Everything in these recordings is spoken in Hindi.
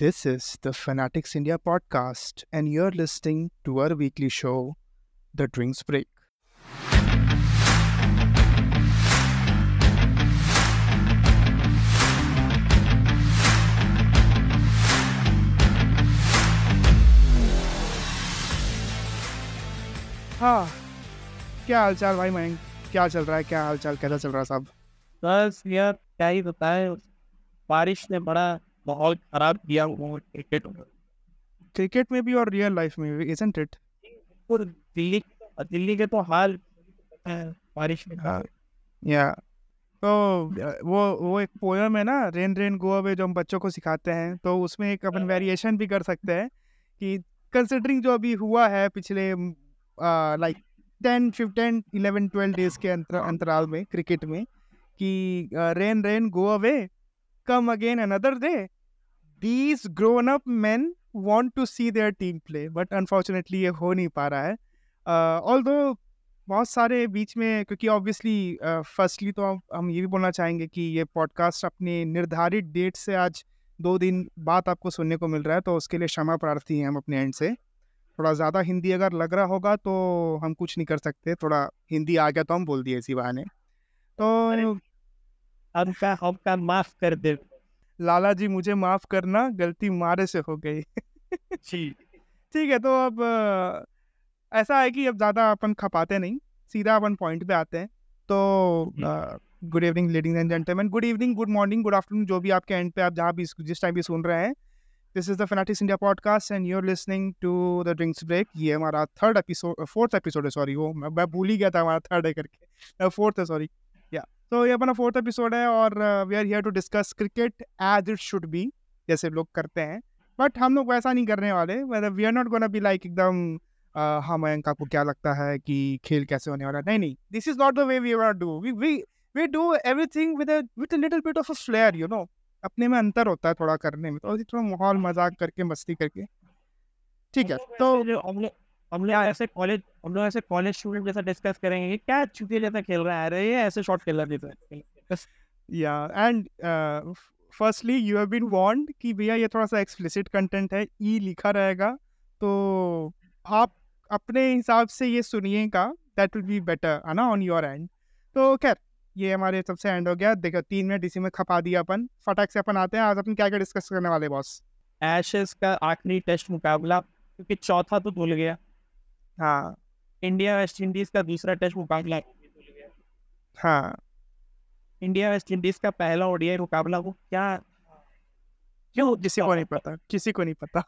This is the Fanatics India podcast, and you're listening to our weekly show, The Drinks Break. हाँ क्या हाल चाल भाई मयंक क्या चल रहा है क्या हाल चाल कैसा चल रहा है सब बस यार क्या ही बताएं बारिश ने बड़ा माहौल खराब किया हुआ क्रिकेट में क्रिकेट में भी और रियल लाइफ में भी इजंट इट और दिल्ली दिल्ली के तो हाल बारिश में। हाँ या तो वो वो एक पोयम है ना रेन रेन गो अवे जो हम बच्चों को सिखाते हैं तो उसमें एक अपन वेरिएशन भी कर सकते हैं कि कंसिडरिंग जो अभी हुआ है पिछले like ten fifteen eleven twelve days के अंतर, अंतराल में क्रिकेट में कि rain rain go away come again another day these grown up man want to see their team play but unfortunately ये हो नहीं पा रहा है। ऑल दो बहुत सारे बीच में, क्योंकि ऑब्वियसली फर्स्टली तो हम हम ये भी बोलना चाहेंगे कि ये पॉडकास्ट अपने निर्धारित डेट से आज दो दिन बाद आपको सुनने को मिल रहा है तो उसके लिए क्षमा प्रार्थी हैं हम अपने एंड से। थोड़ा ज़्यादा हिंदी अगर लग रहा होगा तो हम कुछ नहीं कर सकते। थोड़ा हिंदी आ गया तो हम बोल दिए इसी बहाने। तो हमका हमका माफ़ कर दे। लाला जी मुझे माफ़ करना गलती मारे से हो गई। जी। ठीक है तो अब ऐसा है कि अब ज़्यादा अपन खपाते नहीं सीधा अपन पॉइंट पे आते हैं। तो good evening ladies and gentleman good evening good morning good afternoon जो भी आपके एंड पे आप जहाँ भी जिस टाइम भी सुन रहे हैं। This is the Fanatics India podcast and you're listening to the drinks break ये हमारा थर्ड एपिसोड फोर्थ एपिसोड है सॉरी वो मैं भूल ही गया था हमारा थर्ड है करके। फोर्थ है सॉरी तो ये अपना फोर्थ एपिसोड है और we are here to discuss cricket as it should be जैसे लोग करते हैं। बट हम लोग वैसा नहीं करने वाले मतलब we are not gonna be like एकदम हाँ मयंक आपको क्या लगता है कि खेल कैसे होने वाला है? नहीं नहीं this is not the way we are do we we we do everything with with a little bit of a flair you know अपने में अंतर होता है थोड़ा करने में तो थोड़ा माहौल मज़ाक करके मस्ती करके। ठीक है तो हम लोग ऐसे कॉलेज हम लोग ऐसे कॉलेज स्टूडेंट जैसा डिस्कस करेंगे कि क्या चुके जैसा खेल रहा है? अरे ये ऐसे शॉट खेल रहा है या and firstly you have been warned कि भैया ये थोड़ा सा एक्सप्लिसिट कंटेंट है ई लिखा रहेगा तो आप अपने हिसाब से ये सुनिएगा दैट विल बी बेटर है ना ऑन योर एंड तो खैर ये हमारे सबसे एंड हो गया। देखो तीन मिनट इसी में खपा दिया अपन। फटाक से अपन आते हैं। आज अपन क्या क्या डिस्कस करने वाले बॉस एशेस का आखिरी टेस्ट मुकाबला क्योंकि चौथा तो भूल गया। हाँ इंडिया वेस्ट इंडीज का दूसरा टेस्ट मुकाबला हाँ। इंडिया वेस्ट इंडीज का पहला ओडीआई मुकाबला वो क्या क्यों किसी को नहीं पता किसी को नहीं पता।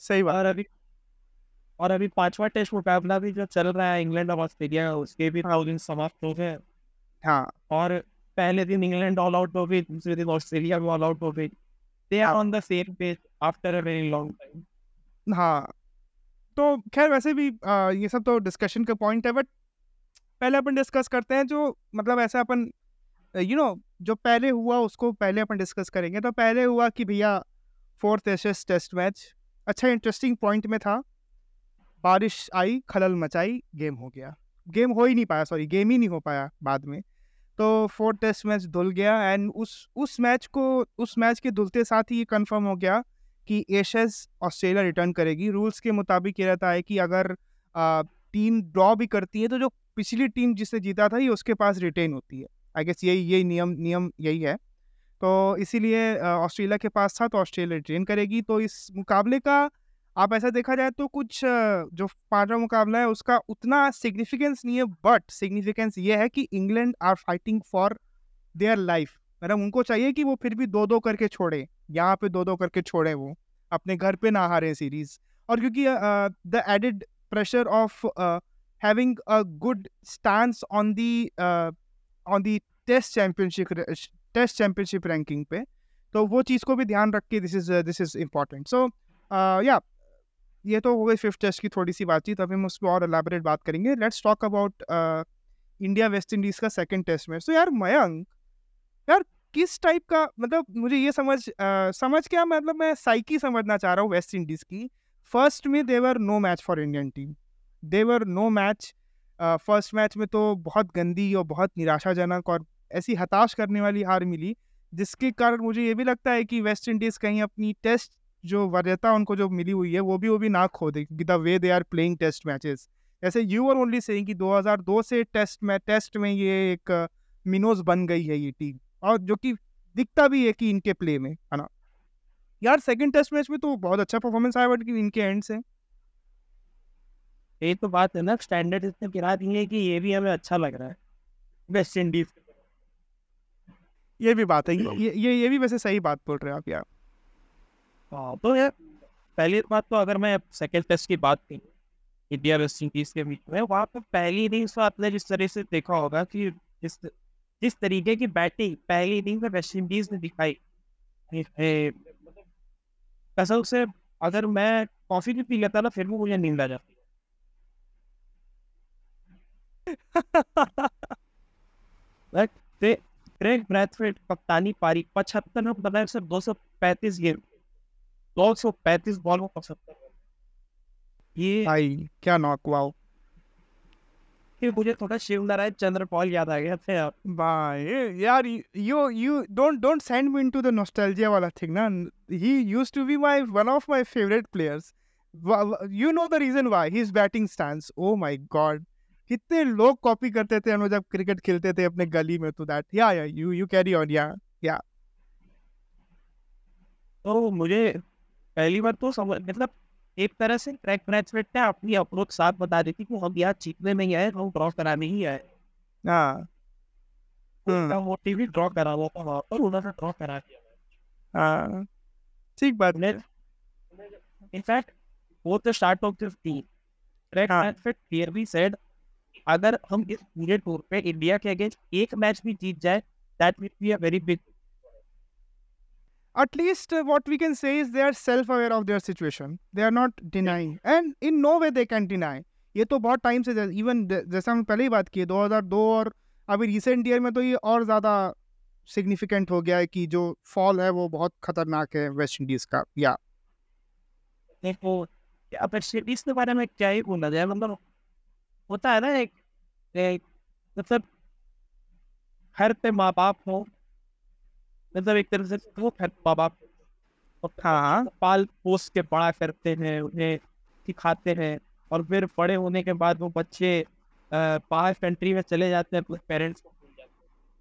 सही बात। और अभी और अभी पांचवा टेस्ट मुकाबला भी जो चल रहा है इंग्लैंड और ऑस्ट्रेलिया उसके भी नौ दिन समाप्त हो गए। हाँ। और पहले दिन इंग्लैंड ऑल आउट हो गई दूसरे दिन ऑस्ट्रेलिया भी ऑल आउट हो गई। They are. On the same page after a very long time हाँ। तो खैर वैसे भी आ, ये सब तो डिस्कशन का पॉइंट है बट पहले अपन डिस्कस करते हैं जो मतलब ऐसा अपन यू नो जो पहले हुआ उसको पहले अपन डिस्कस करेंगे। तो पहले हुआ कि भैया फोर्थ एशेस टेस्ट मैच अच्छा इंटरेस्टिंग पॉइंट में था। बारिश आई खलल मचाई गेम हो गया। गेम हो ही नहीं पाया सॉरी गेम ही नहीं हो पाया बाद में। तो फोर्थ टेस्ट मैच धुल गया एंड उस उस मैच को उस मैच के धुलते साथ ही ये कन्फर्म हो गया कि एशेज ऑस्ट्रेलिया रिटर्न करेगी। रूल्स के मुताबिक ये रहता है कि अगर आ, टीम ड्रॉ भी करती है तो जो पिछली टीम जिसने जीता था ये उसके पास रिटेन होती है। आई गेस यही यही नियम नियम यही है। तो इसीलिए ऑस्ट्रेलिया के पास था तो ऑस्ट्रेलिया रिटेन करेगी। तो इस मुकाबले का आप ऐसा देखा जाए तो कुछ जो पांचवा मुकाबला है उसका उतना सिग्निफिकेंस नहीं है बट सिग्निफिकेंस ये है कि England are fighting for their life मतलब उनको चाहिए कि वो फिर भी दो दो करके छोड़े। यहाँ पे दो दो करके छोड़े वो, अपने घर पे ना हारे सीरीज़ और क्योंकि the added pressure of having a good stance on the on the test championship test championship ranking पे तो वो चीज़ को भी ध्यान रख के this is this is important so या ये तो हो गई फिफ्थ टेस्ट की थोड़ी सी बातचीत, अभी हम उस पर और एलाबरेट बात करेंगे। Let's talk about India West Indies का सेकेंड टेस्ट मैच तो यार, मयंक, यार किस टाइप का मतलब मुझे ये समझ अ, समझ क्या मतलब मैं साइकी समझना चाह रहा हूँ वेस्ट इंडीज़ की। फ़र्स्ट में they were no match for Indian team they were no match first match में तो बहुत गंदी और बहुत निराशाजनक और ऐसी हताश करने वाली हार मिली जिसके कारण मुझे ये भी लगता है कि वेस्ट इंडीज़ कहीं अपनी टेस्ट जो वरीयता उनको जो मिली हुई है वो भी वो भी ना खो दे the way they are playing test matches ऐसे यू आर ओनली सेइंग कि 2002 से टेस्ट में टेस्ट में ये एक मिनोज बन गई है ये टीम और जो कि दिखता भी है कि इनके प्ले में है ना। यार सेकंड टेस्ट मैच में तो बहुत अच्छा परफॉर्मेंस आया बट इनके एंड से ये तो बात है ना स्टैंडर्ड इतने गिरा दिए कि ये भी हमें अच्छा लग रहा है वेस्ट इंडीज ये भी बात है ये ये ये भी वैसे सही बात बोल रहे हैं आप यार। हाँ तो यार पहली बात तो अगर मैं सेकेंड टेस्ट की बात करूँ इंडिया वेस्ट इंडीज के बीच में वहाँ पर पहली इनिंग्स तो आपने जिस तरह से देखा होगा कि जिस जिस तरीके की बैटिंग पहली इनिंग में वेस्ट इंडीज ने दिखाई कसम से अगर मैं कॉफ़ी भी पी लेता ना, फिर भी मुझे नींद आ जाती ब्रैथवेट कप्तानी पारी, पचहत्तर रन बनाए सिर्फ़ दो सौ पैंतीस गेम दो सौ पैंतीस बॉल में पचहत्तर ये भाई, क्या नॉक वाओ फिर मुझे थोड़ा शिव नारायण चंद्रपाल याद आ गया थे आप भाई यार you you don't don't send me into the nostalgia वाला थिंग ना। He used to be my one of my favourite players you know the reason why he is batting stance oh my god कितने लोग कॉपी करते थे हम जब क्रिकेट खेलते थे अपने गली में तो दैट या या यू यू कैरी ऑन या या तो मुझे पहली बार तो समझ मतलब एक तरह से ट्रैक मैनेजमेंट ने अपनी अप्रोच साथ बता दी थी कि हम यहाँ जीतने नहीं आए हम ड्रॉ कराने ही आए। हाँ। वो टीवी ड्रॉ करा हुआ था वहाँ पर उन्होंने ड्रॉ करा दिया। हाँ ठीक बात है। इनफैक्ट वो तो start of this team clearly said अगर हम इस पूरे टूर पे इंडिया के अगेंस्ट एक मैच भी जीत जाए that will be a very big at least uh, what we can say is they are self aware of their situation. They are not denying. And in no way they can deny. ये तो बहुत टाइम से इवन जैसा हम पहले ही बात की 2002 और अभी रिसेंट ईयर में तो ये और ज़्यादा सिग्निफिकेंट हो गया है कि जो फॉल है वो बहुत खतरनाक है वेस्ट इंडीज का या। देखो अब वेस्ट इंडीज के बारे में क्या ही बोलना जाए मतलब होता है ना एक मतलब हर पे माँ बाप हो मतलब एक तरह से वो माँ बाप हाँ पाल पोस के बड़ा करते हैं उन्हें सिखाते हैं और फिर बड़े होने के बाद वो बच्चे बाहर कंट्री में चले जाते हैं अपने पेरेंट्स को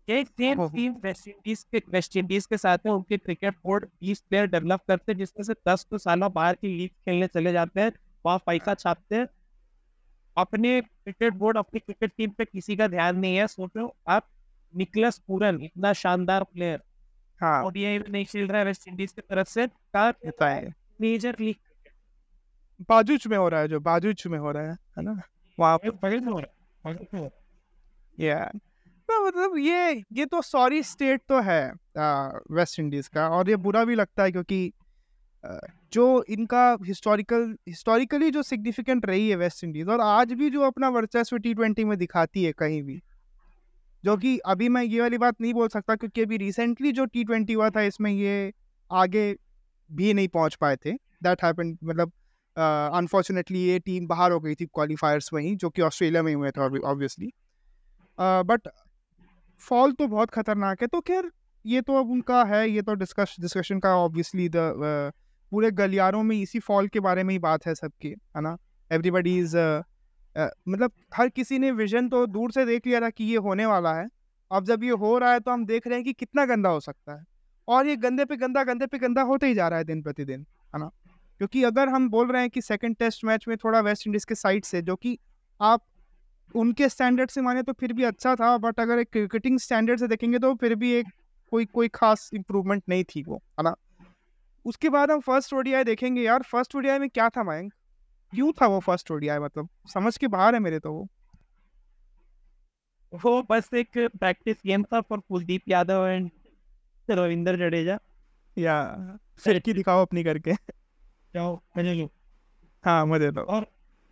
सेम टीम वेस्ट इंडीज के वेस्ट इंडीज के साथ में उनके क्रिकेट बोर्ड बीस प्लेयर डेवलप करते हैं जिसमें से दस तो सालों बाहर की लीग खेलने चले जाते हैं वहाँ पैसा छापते हैं। अपने क्रिकेट बोर्ड अपनी क्रिकेट टीम पे किसी का ध्यान नहीं है सोचो आप निकलस पूरन इतना शानदार प्लेयर हाँ। ओडीआई में नहीं खेल रहा है वेस्ट इंडीज की तरफ़ से मेजर लीग। बाजूच में हो रहा है जो बाजूच में हो रहा है है ना? वहाँ पे हो या। तो मतलब ये ये तो सॉरी स्टेट तो है वेस्ट इंडीज का और ये बुरा भी लगता है क्योंकि जो इनका हिस्टोरिकल हिस्टोरिकली जो सिग्निफिकेंट रही है वेस्ट इंडीज और आज भी जो अपना वर्चस्व टी ट्वेंटी में दिखाती है कहीं भी जो कि अभी मैं ये वाली बात नहीं बोल सकता क्योंकि अभी रिसेंटली जो टी ट्वेंटी हुआ था, इसमें ये आगे भी नहीं पहुँच पाए थे। दैट हैपन मतलब अनफॉर्चुनेटली ये टीम बाहर हो गई थी क्वालिफायर्स में ही, जो कि ऑस्ट्रेलिया में हुए थे ऑब्वियसली बट फॉल तो बहुत खतरनाक है तो खैर, ये तो अब उनका है, ये तो डिस्कश डिस्कशन का ऑब्वियसली द पूरे गलियारों में इसी फॉल के बारे में ही बात है सबकी, है ना? एवरीबडी इज़ मतलब हर किसी ने विजन तो दूर से देख लिया था कि ये होने वाला है। अब जब ये हो रहा है तो हम देख रहे हैं कि कितना गंदा हो सकता है। और ये गंदे पे गंदा, गंदे पे गंदा होते ही जा रहा है दिन प्रतिदिन, है ना? क्योंकि अगर हम बोल रहे हैं कि सेकंड टेस्ट मैच में थोड़ा वेस्ट इंडीज़ के साइड से, जो कि आप उनके स्टैंडर्ड से माने तो फिर भी अच्छा था बट अगर एक क्रिकेटिंग स्टैंडर्ड से देखेंगे तो फिर भी एक कोई कोई खास इम्प्रूवमेंट नहीं थी वो, है ना? उसके बाद हम फ़र्स्ट ओडीआई देखेंगे। यार फ़र्स्ट ओडीआई में क्या था मयंक? क्यों था वो फ़र्स्ट ओडीआई मतलब समझ के बाहर है मेरे तो वो वो बस एक प्रैक्टिस गेम था फॉर कुलदीप यादव एंड रविंद्र जडेजा या फिर दिखाओ अपनी करके जाओ मज़े लो हाँ मज़े लो और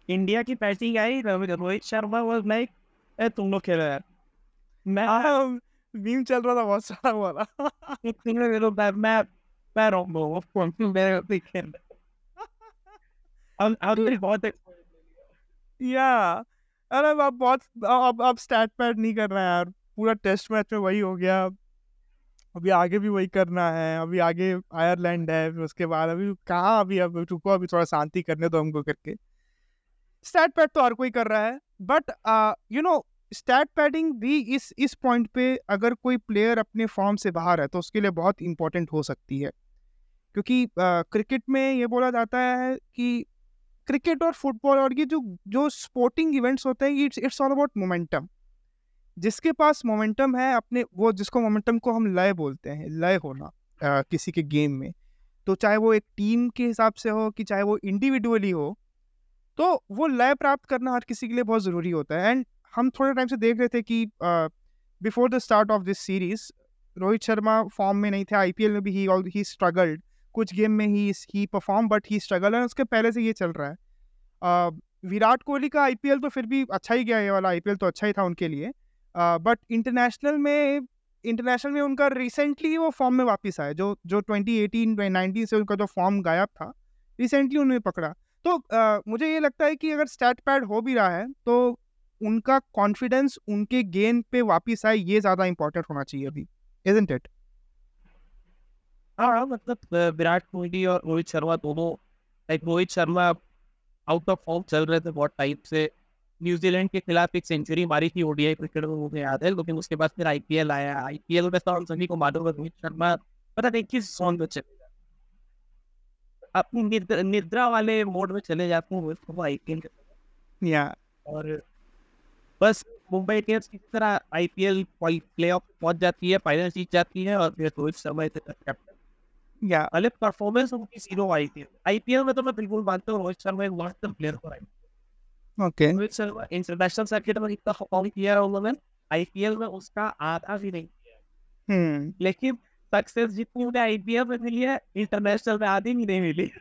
इंडिया की batting I Rohit Sharma was like a तुम लोग खेलो यार मैं मीम चल रहा था बहुत सारा वाला मैं मैं मैं रोंबो मेरे को खेल अब अब बहुत या अरे अब बहुत अब अब स्टैट पैड नहीं कर रहा है यार। पूरा टेस्ट मैच में वही हो गया। अभी आगे भी वही करना है। अभी आगे आयरलैंड है फिर उसके बाद अभी कहाँ अभी अब रुको अभी थोड़ा शांति करने दो हमको करके। स्टैट पैड तो हर कोई कर रहा है but you know stat padding भी इस इस पॉइंट पे अगर कोई प्लेयर अपने फॉर्म से बाहर है तो उसके लिए बहुत इंपॉर्टेंट हो सकती है। क्योंकि क्रिकेट uh, में ये बोला जाता है कि क्रिकेट और फुटबॉल और ये जो जो स्पोर्टिंग इवेंट्स होते हैं it's it's all about momentum जिसके पास मोमेंटम है अपने वो जिसको मोमेंटम को हम लय बोलते हैं लय होना आ, किसी के गेम में। तो चाहे वो एक टीम के हिसाब से हो कि चाहे वो इंडिविजुअली हो तो वो लय प्राप्त करना हर किसी के लिए बहुत ज़रूरी होता है। एंड हम थोड़े टाइम से देख रहे थे कि before the start of this series Rohit Sharma form में नहीं थे आईपीएल में भी ही ही स्ट्रगल्ड कुछ गेम में ही he perform but he struggle है उसके पहले से ये चल रहा है। विराट कोहली का आईपीएल तो फिर भी अच्छा ही गया ये वाला आईपीएल तो अच्छा ही था उनके लिए। बट इंटरनेशनल में इंटरनेशनल में उनका रिसेंटली वो फॉर्म में वापस आया जो जो 2018 19 से उनका जो फॉर्म गायब था रिसेंटली उन्होंने पकड़ा। तो uh, मुझे ये लगता है कि अगर स्टैट पैड हो भी रहा है तो उनका कॉन्फिडेंस उनके गेंद पे वापस आए ये ज़्यादा इंपॉर्टेंट होना चाहिए अभी इजंट इट हाँ मतलब विराट कोहली और रोहित शर्मा दोनों like Rohit Sharma out of form चल रहे थे बहुत टाइप से। न्यूजीलैंड के खिलाफ एक सेंचुरी मारी थी ओडीआई क्रिकेट में मुझे याद है लेकिन उसके बाद फिर आईपीएल आया। आईपीएल में तो हम सभी को मालूम है रोहित शर्मा पता नहीं किस जोन में चले अपनी निद्रा, निद्रा वाले मोड में चले जाते हैं वो आईपीएल या और बस मुंबई इंडियंस की तरह आईपीएल प्ले ऑफ़ पहुँच जाती है फाइनल जीत जाती है और फिर रोहित शर्मा कैप्टन या परफॉर्मेंस उनकी ज़ीरो आई थी आईपीएल में तो मैं बिल्कुल मानता हूँ रोहित शर्मा एक long player for I okay Rohit Sharma international circuit में इतना परफॉर्म किया है उन्होंने आईपीएल में उसका आधा भी नहीं किया हम्म। लेकिन सक्सेस जितनी उन्हें आईपीएल में मिली है इंटरनेशनल में आधी भी नहीं मिली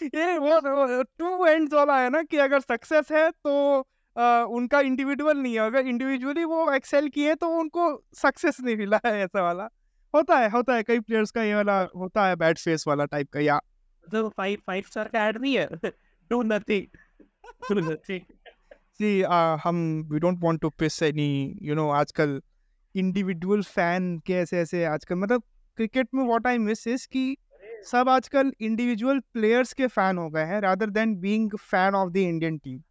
ये वो टू एंड्स वाला है ना कि अगर सक्सेस है तो आ, उनका इंडिविजुअल नहीं है। अगर इंडिविजुअली वो एक्सेल किए तो उनको सक्सेस नहीं मिला है ऐसा वाला। होता है होता है कई प्लेयर्स का ये वाला होता है बैड फेस वाला टाइप का या तो फाइव फाइव स्टार का ऐड नहीं है? टू नथिंग सी हम we don't want to piss any you know आजकल इंडिविजुअल फ़ैन के ऐसे ऐसे आजकल मतलब क्रिकेट में व्हाट आई मिस इज़ कि सब आजकल इंडिविजुअल प्लेयर्स के फ़ैन हो गए हैं rather than being fan of the Indian team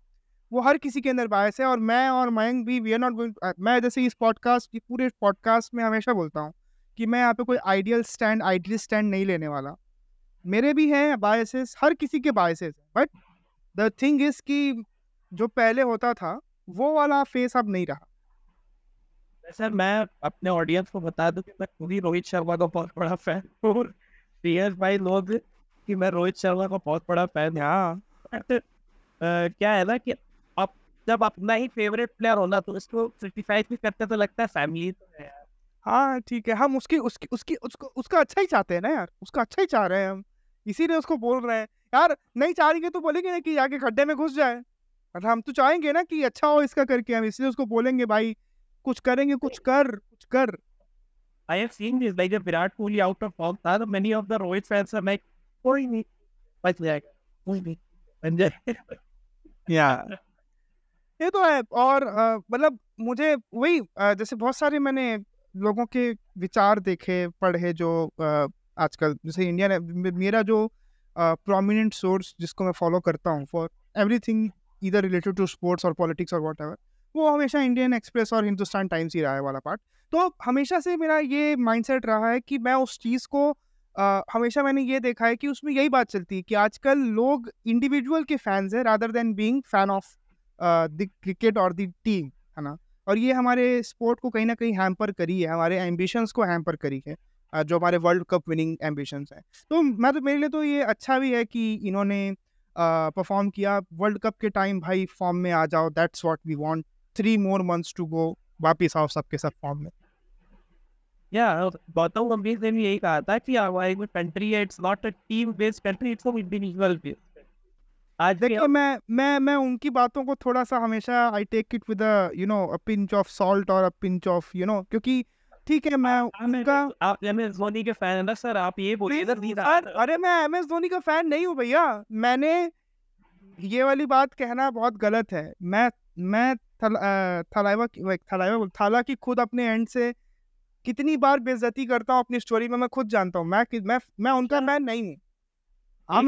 वो हर किसी के अंदर बायस है और मैं और मयंक भी वी आर नॉट गोइंग मैं जैसे इस पॉडकास्ट पूरे पॉडकास्ट में हमेशा बोलता हूँ कि मैं यहाँ पे कोई आइडियल स्टैंड आइडियल स्टैंड नहीं लेने वाला। मेरे भी हैं बायसेस हर किसी के biases but the thing is कि जो पहले होता था वो वाला फेस अब नहीं रहा। सर मैं अपने ऑडियंस को बता दूँ कि मैं खुद ही रोहित शर्मा का बहुत बड़ा फ़ैन हूँ। सीएस भाई लोग कि मैं रोहित शर्मा का बहुत बड़ा फ़ैन हाँ। क्या है ना कि अब जब अपना ही फेवरेट प्लेयर होना तो इसको क्रिटिसाइज भी करते तो लगता है फैमिली तो है हाँ ठीक है। हम उसकी उसकी उसकी उसको उसका अच्छा ही चाहते हैं ना यार उसका अच्छा ही चाह रहे हैं हम। इसीलिए उसको बोल रहे हैं यार नहीं चाहेंगे तो बोलेंगे ना कि आगे खड्डे में घुस जाए। मतलब हम तो चाहेंगे ना कि अच्छा हो इसका करके हम इसलिए उसको बोलेंगे भाई कुछ करेंगे कुछ कर कुछ कर। I have seen this like जब Virat Kohli out of form था तो many of the Rohit fans are like कोई नहीं। बच जाएगा कोई नहीं बन जाए। या। ये तो है और मतलब मुझे वही जैसे बहुत सारे मैंने लोगों के विचार देखे पढ़े जो आजकल जैसे इंडिया ने मेरा जो प्रोमिनेंट सोर्स जिसको मैं फॉलो करता हूँ फॉर एवरीथिंग इधर रिलेटेड टू स्पोर्ट्स और पॉलिटिक्स और वॉट वो हमेशा इंडियन एक्सप्रेस और हिंदुस्तान टाइम्स ही रहा है वाला पार्ट तो हमेशा से मेरा ये माइंडसेट रहा है कि मैं उस चीज़ को आ, हमेशा मैंने ये देखा है कि उसमें यही बात चलती है कि आजकल लोग इंडिविजुअल के फैंस हैं rather than being fan of the cricket और द टीम है ना? और ये हमारे स्पोर्ट को कहीं ना कहीं हैम्पर करी है, हमारे एम्बिशंस को हैम्पर करी है जो हमारे वर्ल्ड कप विनिंग एम्बिशंस हैं। तो मैं तो मेरे लिए तो ये अच्छा भी है कि इन्होंने परफॉर्म किया। वर्ल्ड कप के टाइम भाई फॉर्म में आ जाओ that's what we want three more months to go वापिस आओ सबके सब फॉर्म में। या गौतम गंभीर ने भी यही कहा था कि हमारी कंट्री है it's not a team based country it's individual based आज देखिए मैं मैं मैं उनकी बातों को थोड़ा सा हमेशा I take it with you know a pinch of salt और a pinch of you know क्योंकि ठीक है मैं उनका आप एम एस धोनी के फ़ैन है ना सर आप ये बोलिए सर अरे मैं एम एस धोनी का फ़ैन नहीं हूँ भैया। मैंने ये वाली बात कहना बहुत गलत है। मैं मैं थल, थलाइवा थलाइवा थाला की खुद अपने एंड से कितनी बार बेइज्जती करता हूँ अपनी स्टोरी में मैं खुद जानता हूँ। मैं मैं मैं उनका फ़ैन नहीं हूँ। हाँ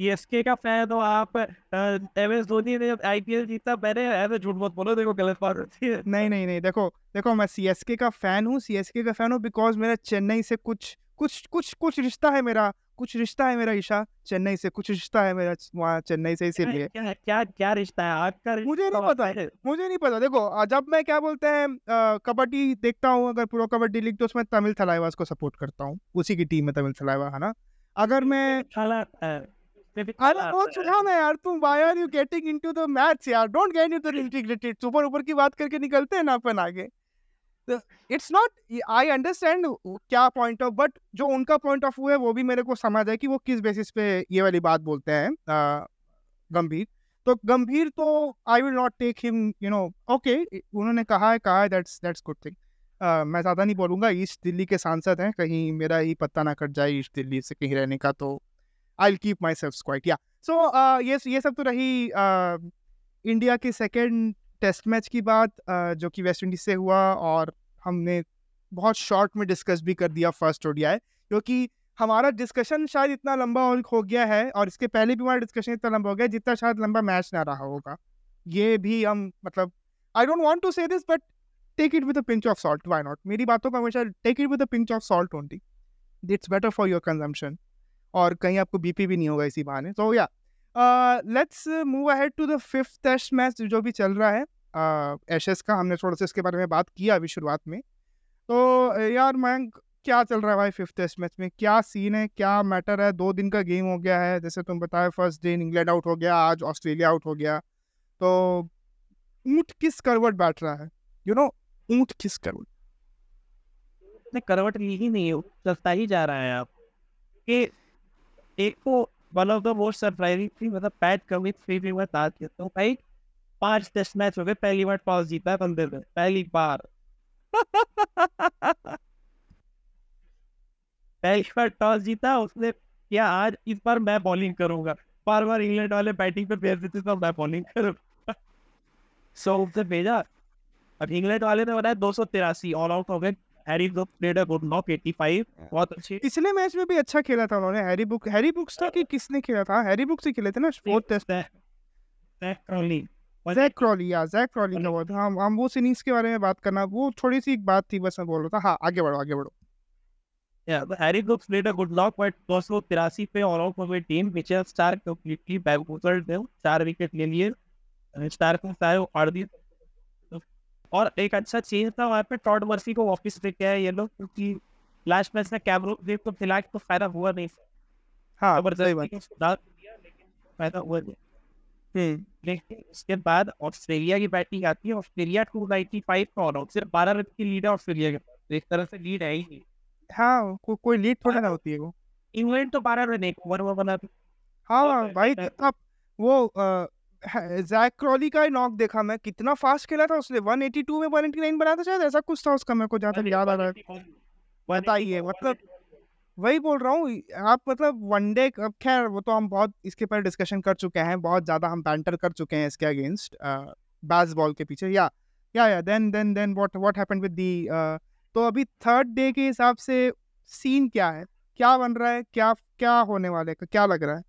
सीएसके का फ़ैन हो आप एम एस धोनी ने आईपीएल जीता मैंने ऐसे झूठ मत बोलो देखो गलत बात होती है। नहीं नहीं नहीं देखो देखो मैं सीएसके का फ़ैन हूँ सीएसके का फ़ैन हूँ बिकॉज़ मेरा चेन्नई से कुछ कुछ कुछ कुछ रिश्ता है मेरा कुछ रिश्ता है मेरा ईशा चेन्नई से कुछ रिश्ता है मेरा वहाँ चेन्नई से इसीलिए। क्या क्या क्या रिश्ता है? आपका रिश्ता मुझे नहीं पता है। मुझे नहीं पता देखो जब मैं क्या बोलते हैं कबड्डी देखता हूँ अगर प्रो कबड्डी लीग तो उसमें तमिल थलाइवास को सपोर्ट करता हूँ उसी की टीम में तमिल थलाइवा है ना? अगर मैं है, अरे वो सुना ना यार तुम why are you getting into the maths यार? Don't get into the integrated ऊपर ऊपर की बात करके निकलते हैं ना अपन आगे। इट्स नॉट आई अंडरस्टैंड क्या पॉइंट ऑफ़ बट जो उनका पॉइंट ऑफ़ व्यू है वो भी मेरे को समझ है कि वो किस बेसिस पे ये वाली बात बोलते हैं गंभीर। तो गंभीर तो I will not take him you know okay उन्होंने कहा है कहा है दैट्स दैट्स गुड थिंग मैं ज़्यादा नहीं बोलूँगा ईस्ट दिल्ली के सांसद हैं कहीं मेरा ही पत्ता ना कट जाए ईस्ट दिल्ली से कहीं रहने का तो I keep myself quite या सो ये ये सब तो रही uh, इंडिया के सेकेंड टेस्ट मैच की बात uh, जो कि वेस्ट इंडीज से हुआ और हमने बहुत शॉर्ट में डिस्कस भी कर दिया फ़र्स्ट ओडिया क्योंकि हमारा डिस्कशन शायद इतना लंबा हो गया है और इसके पहले भी हमारा डिस्कशन इतना लंबा हो गया जितना शायद लंबा मैच ना रहा होगा। ये भी हम मतलब I don't want to say this but take it with a pinch of salt why not मेरी बातों को हमेशा take it with a pinch of salt only it's better for your consumption और कहीं आपको बीपी भी नहीं होगा इसी बहाने। तो या let's move ahead to the fifth test match जो भी चल रहा है। एशेस uh, का हमने थोड़ा सा इसके बारे में बात किया अभी शुरुआत में। तो यार मैं क्या चल रहा है भाई फिफ्थ टेस्ट मैच में? क्या सीन है? क्या मैटर है? दो दिन का गेम हो गया है। जैसे तुम बताए फ़र्स्ट डे इंग्लैंड आउट हो गया आज ऑस्ट्रेलिया आउट हो गया। तो ऊँट किस करवट बैठ रहा है? यू नो ऊँट किस करवट? करवट ली ही नहीं है चलता ही जा रहा है आप कि एक तो one of the most surprising थी मतलब पैट कमिंस थ्री भी मैं बात करता हूँ, भाई, पाँच टेस्ट मैच हो गए, पहली बार टॉस जीता है बंदे ने, पहली बार। पहली बार टॉस जीता, उसने क्या, आज इस बार मैं बॉलिंग करूँगा। बार बार इंग्लैंड वाले बैटिंग पे भेज देते तो मैं बॉलिंग करूँगा। सो उसने भेजा। अब इंग्लैंड वाले ने बनाया दो सौ तिरासी ऑल आउट हो गए। Harry Brook played a good knock 85 बहुत अच्छी। पिछले मैच में भी अच्छा खेला था उन्होंने हैरी बुक हैरी बुक्स था कि किसने खेला था? हैरी बुक्स ही खेले थे ना fourth test Jack Crawley Jack Crawley या जैक क्रॉली का वो। हम हम वो सीरीज़ के बारे में बात करना वो थोड़ी सी एक बात थी बस मैं बोल रहा था। हाँ आगे बढ़ो आगे बढ़ो। Harry Brooks played a good knock, but दो सौ तिरासी पे ऑल आउट हो गई team Mitchell Starc completely backward थे चार विकेट ले लिए। स्टार को सारे उखाड़ दिए। और एक अच्छा चेंज था वहाँ पे टॉड मर्सी को वापस लेके आए ये लोग क्योंकि लास्ट मैच में कैमरो देव को फ़िलहाल तो फ़ायदा हुआ नहीं हाँ ज़बरदस्ती लेकिन फ़ायदा हुआ नहीं। हम्म। लेकिन उसके बाद ऑस्ट्रेलिया की बैटिंग आती है ऑस्ट्रेलिया टू नाइनटी फाइव का ऑल आउट सिर्फ़ बारह रन की लीड है ऑस्ट्रेलिया के पास। तो एक तरह से लीड है ही नहीं। हाँ को, कोई लीड थोड़ा ना होती है वो। इंग्लैंड तो बारह रन एक ओवर में बना हाँ भाई कितना वो है- जैक क्रॉली का नॉक देखा मैं कितना फास्ट खेला था उसने 182 में 189 बनाया था शायद ऐसा कुछ था उसका मेरे को तक याद आ रहा है। बताइए, मतलब वही बोल रहा हूँ आप मतलब वनडे अब खैर वो तो हम बहुत इसके पर डिस्कशन कर चुके हैं बहुत ज़्यादा हम बैंटर कर चुके हैं इसके अगेंस्ट बैस बॉल के पीछे या या या then then then what what happened with the तो अभी थर्ड डे के हिसाब से सीन क्या है? क्या बन रहा है? क्या क्या होने वाले है? क्या लग रहा है?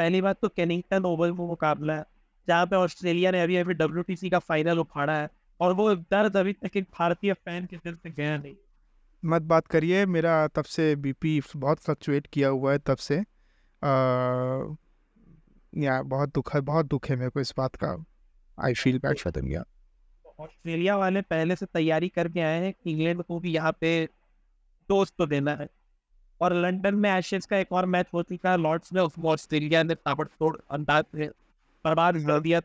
पहली बात तो कैनिंगटन ओवल वो मुकाबला है जहाँ पे ऑस्ट्रेलिया ने अभी अभी डब्ल्यू का फाइनल उखाड़ा है और वो दर्द अभी तक एक भारतीय फ़ैन के दिल से गया नहीं। मत बात करिए मेरा तब से बीपी बहुत फ्लक्चुएट किया हुआ है तब से। आ, या बहुत दुख है बहुत दुख है मेरे को इस बात का। आई फील बैड फॉर गया ऑस्ट्रेलिया वाले पहले से तैयारी करके आए हैं इंग्लैंड को भी यहाँ पे दोस्त तो देना है। और लंदन में एशेज का एक और मैच हो चुका है लॉर्ड्स में उसमें ऑस्ट्रेलिया ने ताबड़तोड़ अंदाज में बर्बाद कर दिया।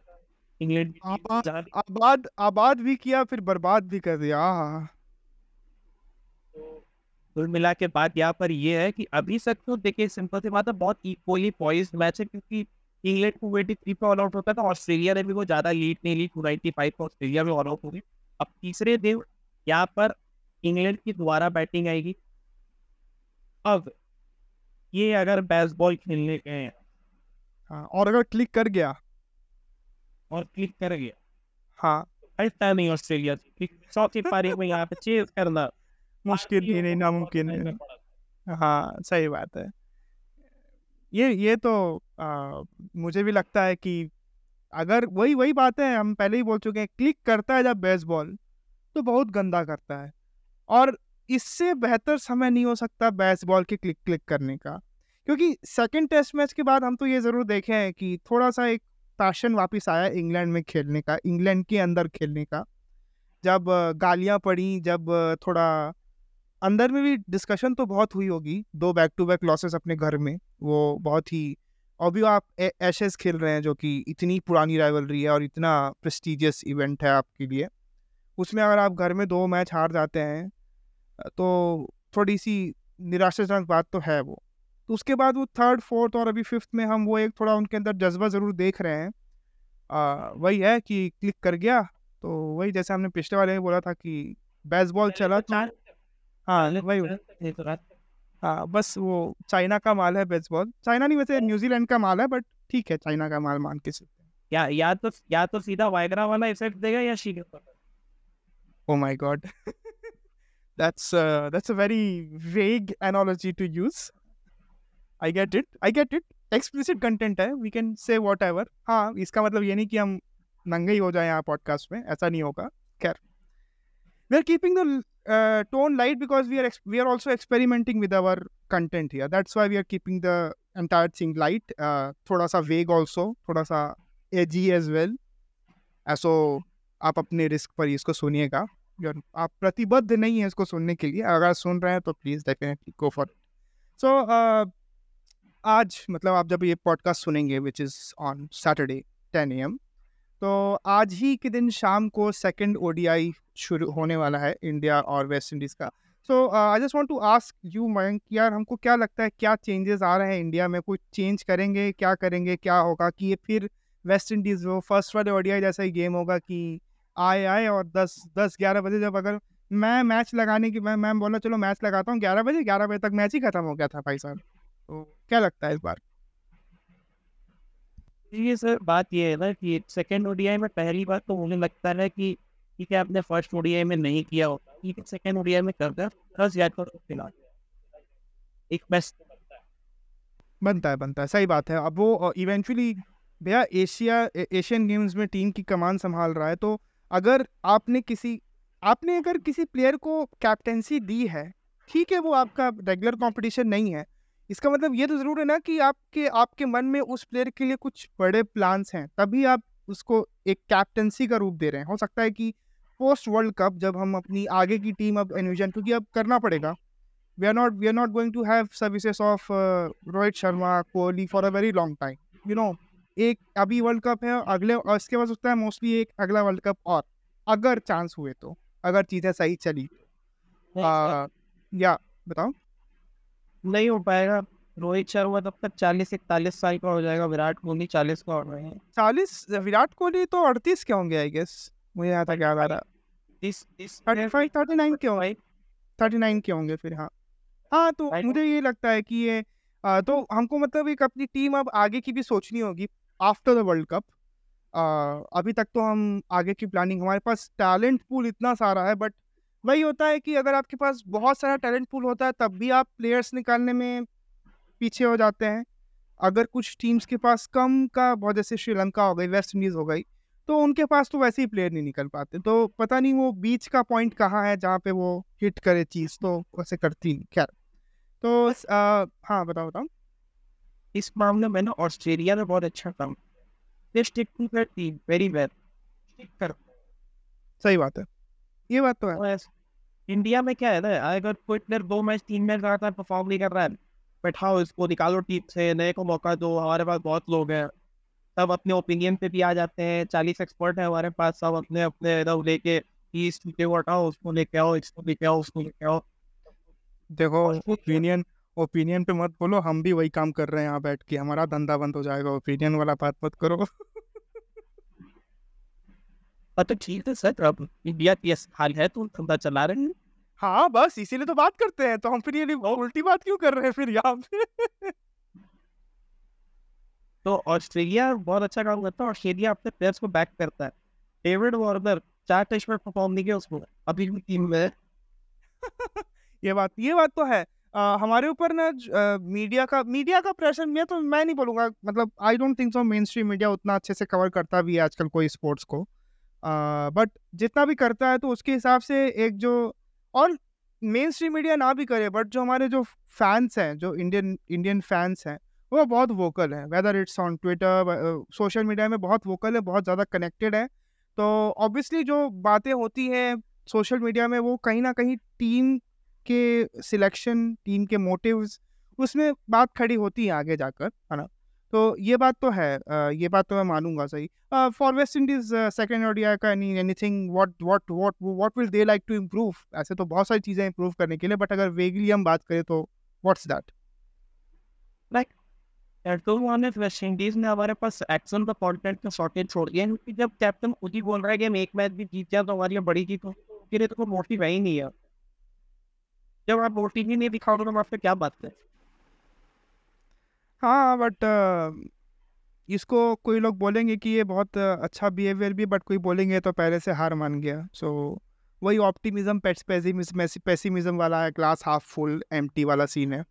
इंग्लैंड आबाद आबाद भी किया फिर बर्बाद भी कर दिया। कुल मिला के बात यहाँ पर ये है कि अभी तक तो देखिए सिंपल सी बात है बहुत इक्वली पॉइज मैच है क्योंकि इंग्लैंड को एटी थ्री पे ऑल आउट होता था ऑस्ट्रेलिया ने भी वो ज़्यादा लीड नहीं ली टू नाइनटी फाइव पर ऑस्ट्रेलिया में ऑल आउट हो गई। अब तीसरे दिन यहाँ पर इंग्लैंड की दोबारा बैटिंग आएगी। अब ये अगर बेसबॉल खेलने गए हाँ। और अगर क्लिक कर गया। और क्लिक कर गया। हाँ। ऐसा नहीं ऑस्ट्रेलिया चौथी पारी में यहाँ पे चेज करना मुश्किल ही नहीं नामुमकिन है। हाँ सही बात है। ये ये तो आ, मुझे भी लगता है कि अगर वही वही बात है हम पहले ही बोल चुके हैं क्लिक करता है जब बेसबॉल तो बहुत गंदा करता है। और इससे बेहतर समय नहीं हो सकता बेसबॉल के क्लिक क्लिक करने का। क्योंकि सेकेंड टेस्ट मैच के बाद हम तो ये ज़रूर देखे हैं कि थोड़ा सा एक पैशन वापस आया इंग्लैंड में खेलने का, इंग्लैंड के अंदर खेलने का। जब गालियाँ पड़ी, जब थोड़ा अंदर में भी डिस्कशन तो बहुत हुई होगी, दो बैक टू बैक लॉसेस अपने घर में, वो बहुत ही और भी आप एशेस खेल रहे हैं जो कि इतनी पुरानी राइवलरी है और इतना प्रेस्टिजियस इवेंट है आपके लिए। उसमें अगर आप घर में दो मैच हार जाते हैं तो थोड़ी सी निराशाजनक बात तो है वो। तो उसके बाद वो थर्ड फोर्थ और अभी फिफ्थ में हम वो एक थोड़ा उनके अंदर जज्बा ज़रूर देख रहे हैं। आ, वही है कि क्लिक कर गया तो वही जैसे हमने पिछले वाले में बोला था कि बेसबॉल चला तो हाँ वही हाँ बस वो चाइना का माल है बेसबॉल चाइना नहीं वैसे न्यूजीलैंड का माल है बट ठीक है चाइना का माल मान के सकते हैं। या या तो या तो सीधा वाइग्रा वाला इफ़ेक्ट देगा या she Oh my god. that's uh, that's a very vague analogy to use. I get it. I get it. Explicit content है. We can say whatever. हाँ इसका मतलब ये नहीं कि हम नंगे ही हो जाए यहाँ पॉडकास्ट में ऐसा नहीं होगा खैर we are keeping the uh, tone light because we are we are also experimenting with our content here that's why we are keeping the entire thing light uh, थोड़ा सा vague also थोड़ा सा edgy as well ऐसो आप अपने रिस्क पर इसको सुनिएगा आप प्रतिबद्ध नहीं है इसको सुनने के लिए, अगर सुन रहे हैं तो please definitely go for so आज मतलब आप जब ये पॉडकास्ट सुनेंगे which is on Saturday ten a m तो आज ही के दिन शाम को सेकंड ओडीआई शुरू होने वाला है इंडिया और वेस्ट इंडीज़ का। So I just want to ask you Mayank यार हमको क्या लगता है, क्या चेंजेस आ रहे हैं इंडिया में? कुछ चेंज करेंगे, क्या करेंगे, क्या होगा, कि ये फिर वेस्ट इंडीज़ वो फ़र्स्ट वाले ओडीआई जैसा ही गेम होगा कि आए आए और दस दस ग्यारह बजे जब अगर मैं मैच लगाने की मैं मैम बोला चलो मैच लगाता हूँ ग्यारह बजे ग्यारह बजे तक मैच ही खत्म हो गया था भाई साहब। तो क्या लगता है इस बार? ये सर बात ये है ना कि सेकेंड ओडीआई में पहली बात तो मुझे लगता है कि ठीक है आपने फ़र्स्ट ओडीआई में नहीं किया होता है सेकेंड ओडीआई में कर कर दस याद कर एक बेस्ट बनता है बनता है सही बात है। अब वो इवेंचुअली भैया एशिया एशियन गेम्स में टीम की कमान संभाल रहा है तो अगर आपने किसी, आपने अगर किसी प्लेयर को कैप्टेंसी दी है, ठीक है, वो आपका रेगुलर कंपटीशन नहीं है, इसका मतलब ये तो ज़रूर है ना कि आपके आपके मन में उस प्लेयर के लिए कुछ बड़े प्लान्स हैं, तभी आप उसको एक कैप्टेंसी का रूप दे रहे हैं। हो सकता है कि पोस्ट वर्ल्ड कप जब हम अपनी आगे की टीम अब एनविजन क्योंकि अब करना पड़ेगा। We are not we are not going to have services of Rohit Sharma, Kohli for a very long time you know एक अभी वर्ल्ड कप है अगले और इसके बाद सकता है मोस्टली एक अगला वर्ल्ड कप और अगर चांस हुए तो अगर चीज़ें सही चली आ, या बताओ। नहीं हो पाएगा। रोहित शर्मा तब तक चालीस इकतालीस साल का हो जाएगा विराट कोहली चालीस का हो रहे हैं चालीस विराट कोहली तो अड़तीस के होंगे आई गेस मुझे यहाँ तक याद आ रहा। थर्टी फाइव थर्टी नाइन के होंगे। थर्टी नाइन के होंगे फिर हाँ। हाँ तो मुझे ये लगता है कि ये आ, तो हमको मतलब एक अपनी टीम अब आगे की भी सोचनी होगी। आफ्टर द वर्ल्ड कप अभी तक तो हम आगे की प्लानिंग हमारे पास टैलेंट पूल इतना सारा है बट वही होता है कि अगर आपके पास बहुत सारा टैलेंट पूल होता है तब भी आप प्लेयर्स निकालने में पीछे हो जाते हैं। अगर कुछ टीम्स के पास कम का बहुत जैसे श्रीलंका हो गई वेस्ट इंडीज़ हो गई तो उनके पास तो वैसे ही प्लेयर नहीं निकल पाते। तो पता नहीं वो बीच का पॉइंट कहाँ है जहाँ पे वो हिट करे चीज़ तो वैसे करती नहीं खैर। तो आ, हाँ बताओ बताओ। इस मामले में ना ऑस्ट्रेलिया ने बहुत अच्छा काम वेरी वेल सही बात है। ये बात तो है। इंडिया में क्या है ना अगर कोई प्लेयर दो मैच तीन मैच लगातार परफॉर्म नहीं कर रहा है बैठाओ इसको निकालो टीम से नए को मौका दो हमारे पास बहुत लोग हैं। सब अपने ओपिनियन पे भी आ जाते हैं। चालीस एक्सपर्ट है हमारे पास सब अपने अपने लेके इस को हटाओ उसको लेके आओ इसको लेके आओ उसको लेके आओ। देखो ओपिनियन ओपिनियन पे मत बोलो हम भी वही काम कर रहे हैं यहाँ बैठ के। हमारा धंधा बंद हो जाएगा ओपिनियन वाला बात मत करो। तो ठीक है सर अब इंडिया की हाल है तो धंधा चला रहे हैं। हाँ बस इसीलिए तो बात करते हैं तो हम फिर ये उल्टी बात क्यों कर रहे हैं फिर यहाँ पे? तो ऑस्ट्रेलिया बहुत अच्छा काम करता है ऑस्ट्रेलिया अपने प्लेयर्स को बैक करता है। डेविड वार्नर चार टेस्ट में परफॉर्म नहीं किया उसको अभी भी टीम में ये बात ये बात तो है। आ, हमारे ऊपर ना मीडिया का मीडिया का प्रेशर मैं तो मैं नहीं बोलूँगा मतलब I don't think so mainstream media उतना अच्छे से कवर करता भी है आजकल कोई स्पोर्ट्स को। बट जितना भी करता है तो उसके हिसाब से एक जो और मेन स्ट्रीम मीडिया ना भी करे बट जो हमारे जो फैंस हैं जो इंडियन इंडियन फैंस हैं वो बहुत वोकल है। Whether it's on Twitter social media में बहुत वोकल है बहुत ज़्यादा कनेक्टेड है। तो ऑब्वियसली जो बातें होती हैं सोशल मीडिया में वो कहीं ना कहीं टीम के सिलेक्शन टीम के मोटिव्स, उसमें बात खड़ी होती है आगे जाकर, है ना? तो ये बात तो है ये बात तो मैं मानूँगा सही। For West Indies second ODI का any anything what what what what will they like to improve ऐसे तो बहुत सारी चीज़ें इम्प्रूव करने के लिए बट अगर वेगली हम बात करें तो व्हाट्स दैट लाइक तो वेस्ट इंडीज ने हमारे पास एक्शन कंटेंट का शॉर्टेज छोड़ दिया क्योंकि जब कैप्टन खुद ही बोल रहा है कि हम एक मैच भी जीत जाए तो हमारी बड़ी जीत हो फिर तो मोटिव है ही नहीं है। जब आप ही नहीं दिखाओगे तो हम आपसे क्या बात करें? हाँ बट इसको कोई लोग बोलेंगे कि ये बहुत अच्छा बिहेवियर भी बट कोई बोलेंगे तो पहले से हार मान गया। सो so, वही ऑप्टिमिज्म पेसिमिज्म वाला है ग्लास हाफ़ फुल एम्प्टी वाला सीन है।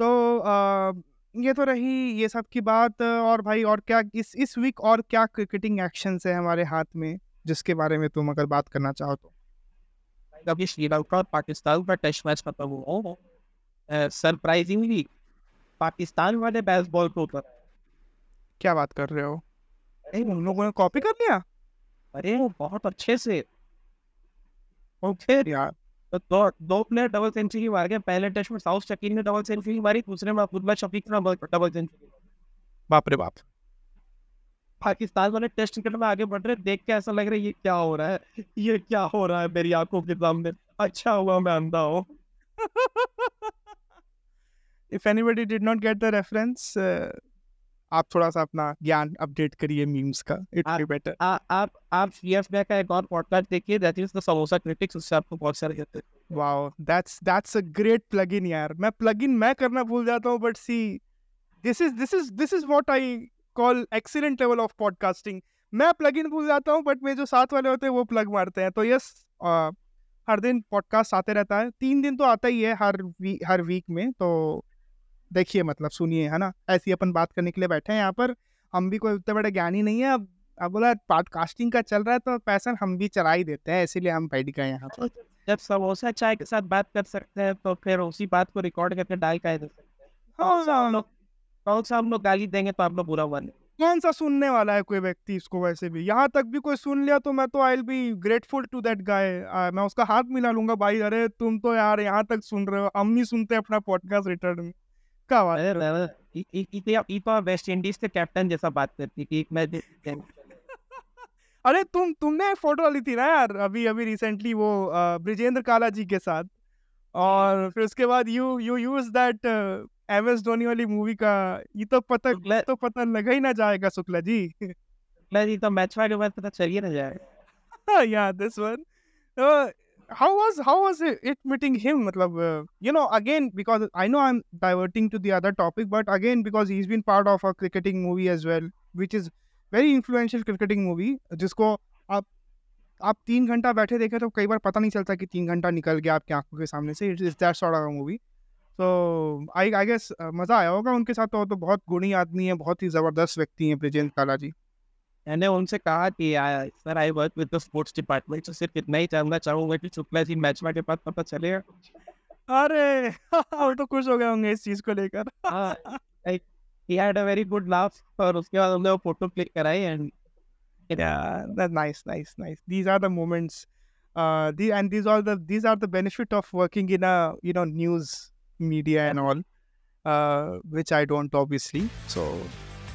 तो आ, ये तो रही ये सब की बात और भाई और क्या इस इस वीक और क्या क्रिकेटिंग एक्शंस है हमारे हाथ में जिसके बारे में तुम अगर बात करना चाहो तो? अभी श्रीलंका और पाकिस्तान का टेस्ट मैच खत्म हुआ सरप्राइजिंगली पाकिस्तान वाले बेसबॉल को ऊपर क्या बात कर रहे हो? ए, उन लोगों ने कॉपी कर लिया? अरे वो बहुत अच्छे से। ओके यार। तो दो दो प्लेयर डबल सेंचुरी मार गए पहले टेस्ट में साउथ शकील ने डबल सेंचुरी मारी दूसरे में अब्दुल्ला शफीक ने डबल सेंचुरी बाप रे बाप। पाकिस्तान वाले टेस्ट क्रिकेट में आगे बढ़ रहे देख के ऐसा लग रहा है ये क्या हो रहा है? ये क्या हो रहा है मेरी आँखों के सामने? अच्छा हुआ मैं अंधा हूँ। If anybody did not get the reference आप थोड़ा सा अपना ज्ञान अपडेट करिए मीम्स का इट बी बेटर आप आप सीएफ बैक का एक और पॉडकास्ट देखिए that is the samosa critics उससे आपको बहुत सारे कहते हैं। Wow that's that's a great plugin यार। मैं प्लगइन मैं करना भूल जाता हूँ but see this is this is this is what I call excellent level of podcasting. मैं प्लगइन भूल जाता हूँ बट मेरे जो साथ वाले होते हैं वो प्लग मारते हैं। तो यस हर दिन पॉडकास्ट आते रहता है। तीन दिन तो आता ही है हर वी, हर वीक में। तो देखिए मतलब सुनिए है ना? ऐसी अपन बात करने के लिए बैठे हैं यहाँ पर। हम भी कोई उतने बड़े ज्ञानी नहीं है। अब अब बोला पॉडकास्टिंग का चल रहा है तो पैसा हम भी चला ही देते हैं। इसीलिए हम बैठ गए यहाँ पर। जब समोसा चाय के साथ बात कर सकते हैं तो फिर उसी बात को रिकॉर्ड करके डाल सकते हैं हाँ। कौन सा हम लोग गाली देंगे तो आप लोग बुरा वन कौन सा सुनने वाला है कोई व्यक्ति इसको वैसे भी? यहाँ तक भी कोई सुन लिया तो मैं तो I be grateful to that guy मैं उसका हाथ मिला लूँगा भाई। अरे तुम तो यार यहाँ तक सुन रहे हो। हम नहीं सुनते अपना पॉडकास्ट रिटर्न में। क्या बात वेस्ट इंडीज के कैप्टन जैसा बात करती थी मैं अरे तुम तुमने फ़ोटो ली थी ना यार अभी अभी रिसेंटली वो ब्रिजेंद्र काला जी के साथ। और फिर उसके बाद you you use that M Dhoni वाली मूवी का ये तो पता तो, तो पता लगा ही ना जाएगा शुक्ला जी। जी तो मैच वाले बाद पता चल ही ना जाएगा या this one how was how was it meeting him मतलब you know again because I know I am diverting to the other topic but again because he is been part of a cricketing movie as well which is very influential cricketing movie जिसको आप आप तीन घंटा बैठे देखे तो कई बार पता नहीं चलता कि तीन घंटा निकल गया आपकी आँखों के सामने से। It is that sort of a movie तो आई आई गेस मज़ा आया होगा उनके साथ तो, तो बहुत गुणी आदमी है बहुत ही ज़बरदस्त व्यक्ति हैं ब्रिजेंद्र काला जी। मैंने उनसे कहा कि sir I work with the sports department तो सिर्फ़ इतना ही जानना चाहूँगा कि शुक्ला जी मैच के बाद पता चलेगा अरे! वो तो खुश हो गए होंगे इस चीज़ को लेकर। had a very good laugh और उसके बाद हमने वो फ़ोटो क्लिक कराई and nice nice nice. These are the moments uh the and these are the these are the benefit of working in a you know news media and all uh which i don't obviously. So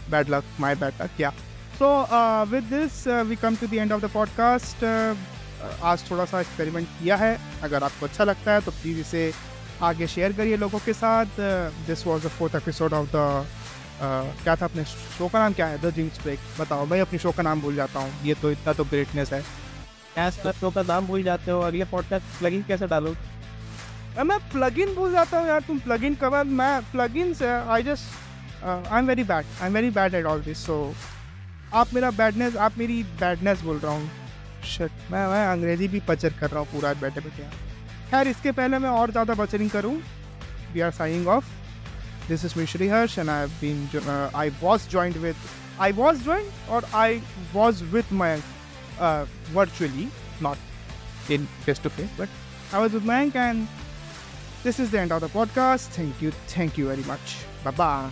bad luck my bad luck yeah. So uh, with so with this we come to the end of the podcast आज थोड़ा सा एक्सपेरिमेंट किया है। अगर आपको अच्छा लगता है तो प्लीज़ इसे आगे शेयर करिए लोगों के साथ। This was the fourth episode of the क्या था अपने शो का नाम? क्या है? द ड्रीम्स ब्रेक बताओ मैं अपनी शो का नाम भूल जाता हूँ। ये तो इतना तो ग्रेटनेस है। शो का नाम भूल जाते हो ये पॉडकास्ट प्लगइन कैसे डालो मैं प्लगइन भूल जाता हूँ यार, तुम प्लगइन कवर मैं प्लगइन से I just I am very bad I am very bad at all this so आप मेरा बैडनेस आप मेरी बैडनेस बोल रहा हूँ। शिट मैं मैं अंग्रेज़ी भी पचर कर रहा हूँ पूरा बैठे बैठे। खैर, इसके पहले मैं और ज़्यादा बचरिंग करूँ। We are signing off this is Mishri Harsh and I been I was joined with I was joined और I was with my virtually not in face to face but I was with Mank and this is the end of the podcast. Thank you. Thank you very much. Bye bye.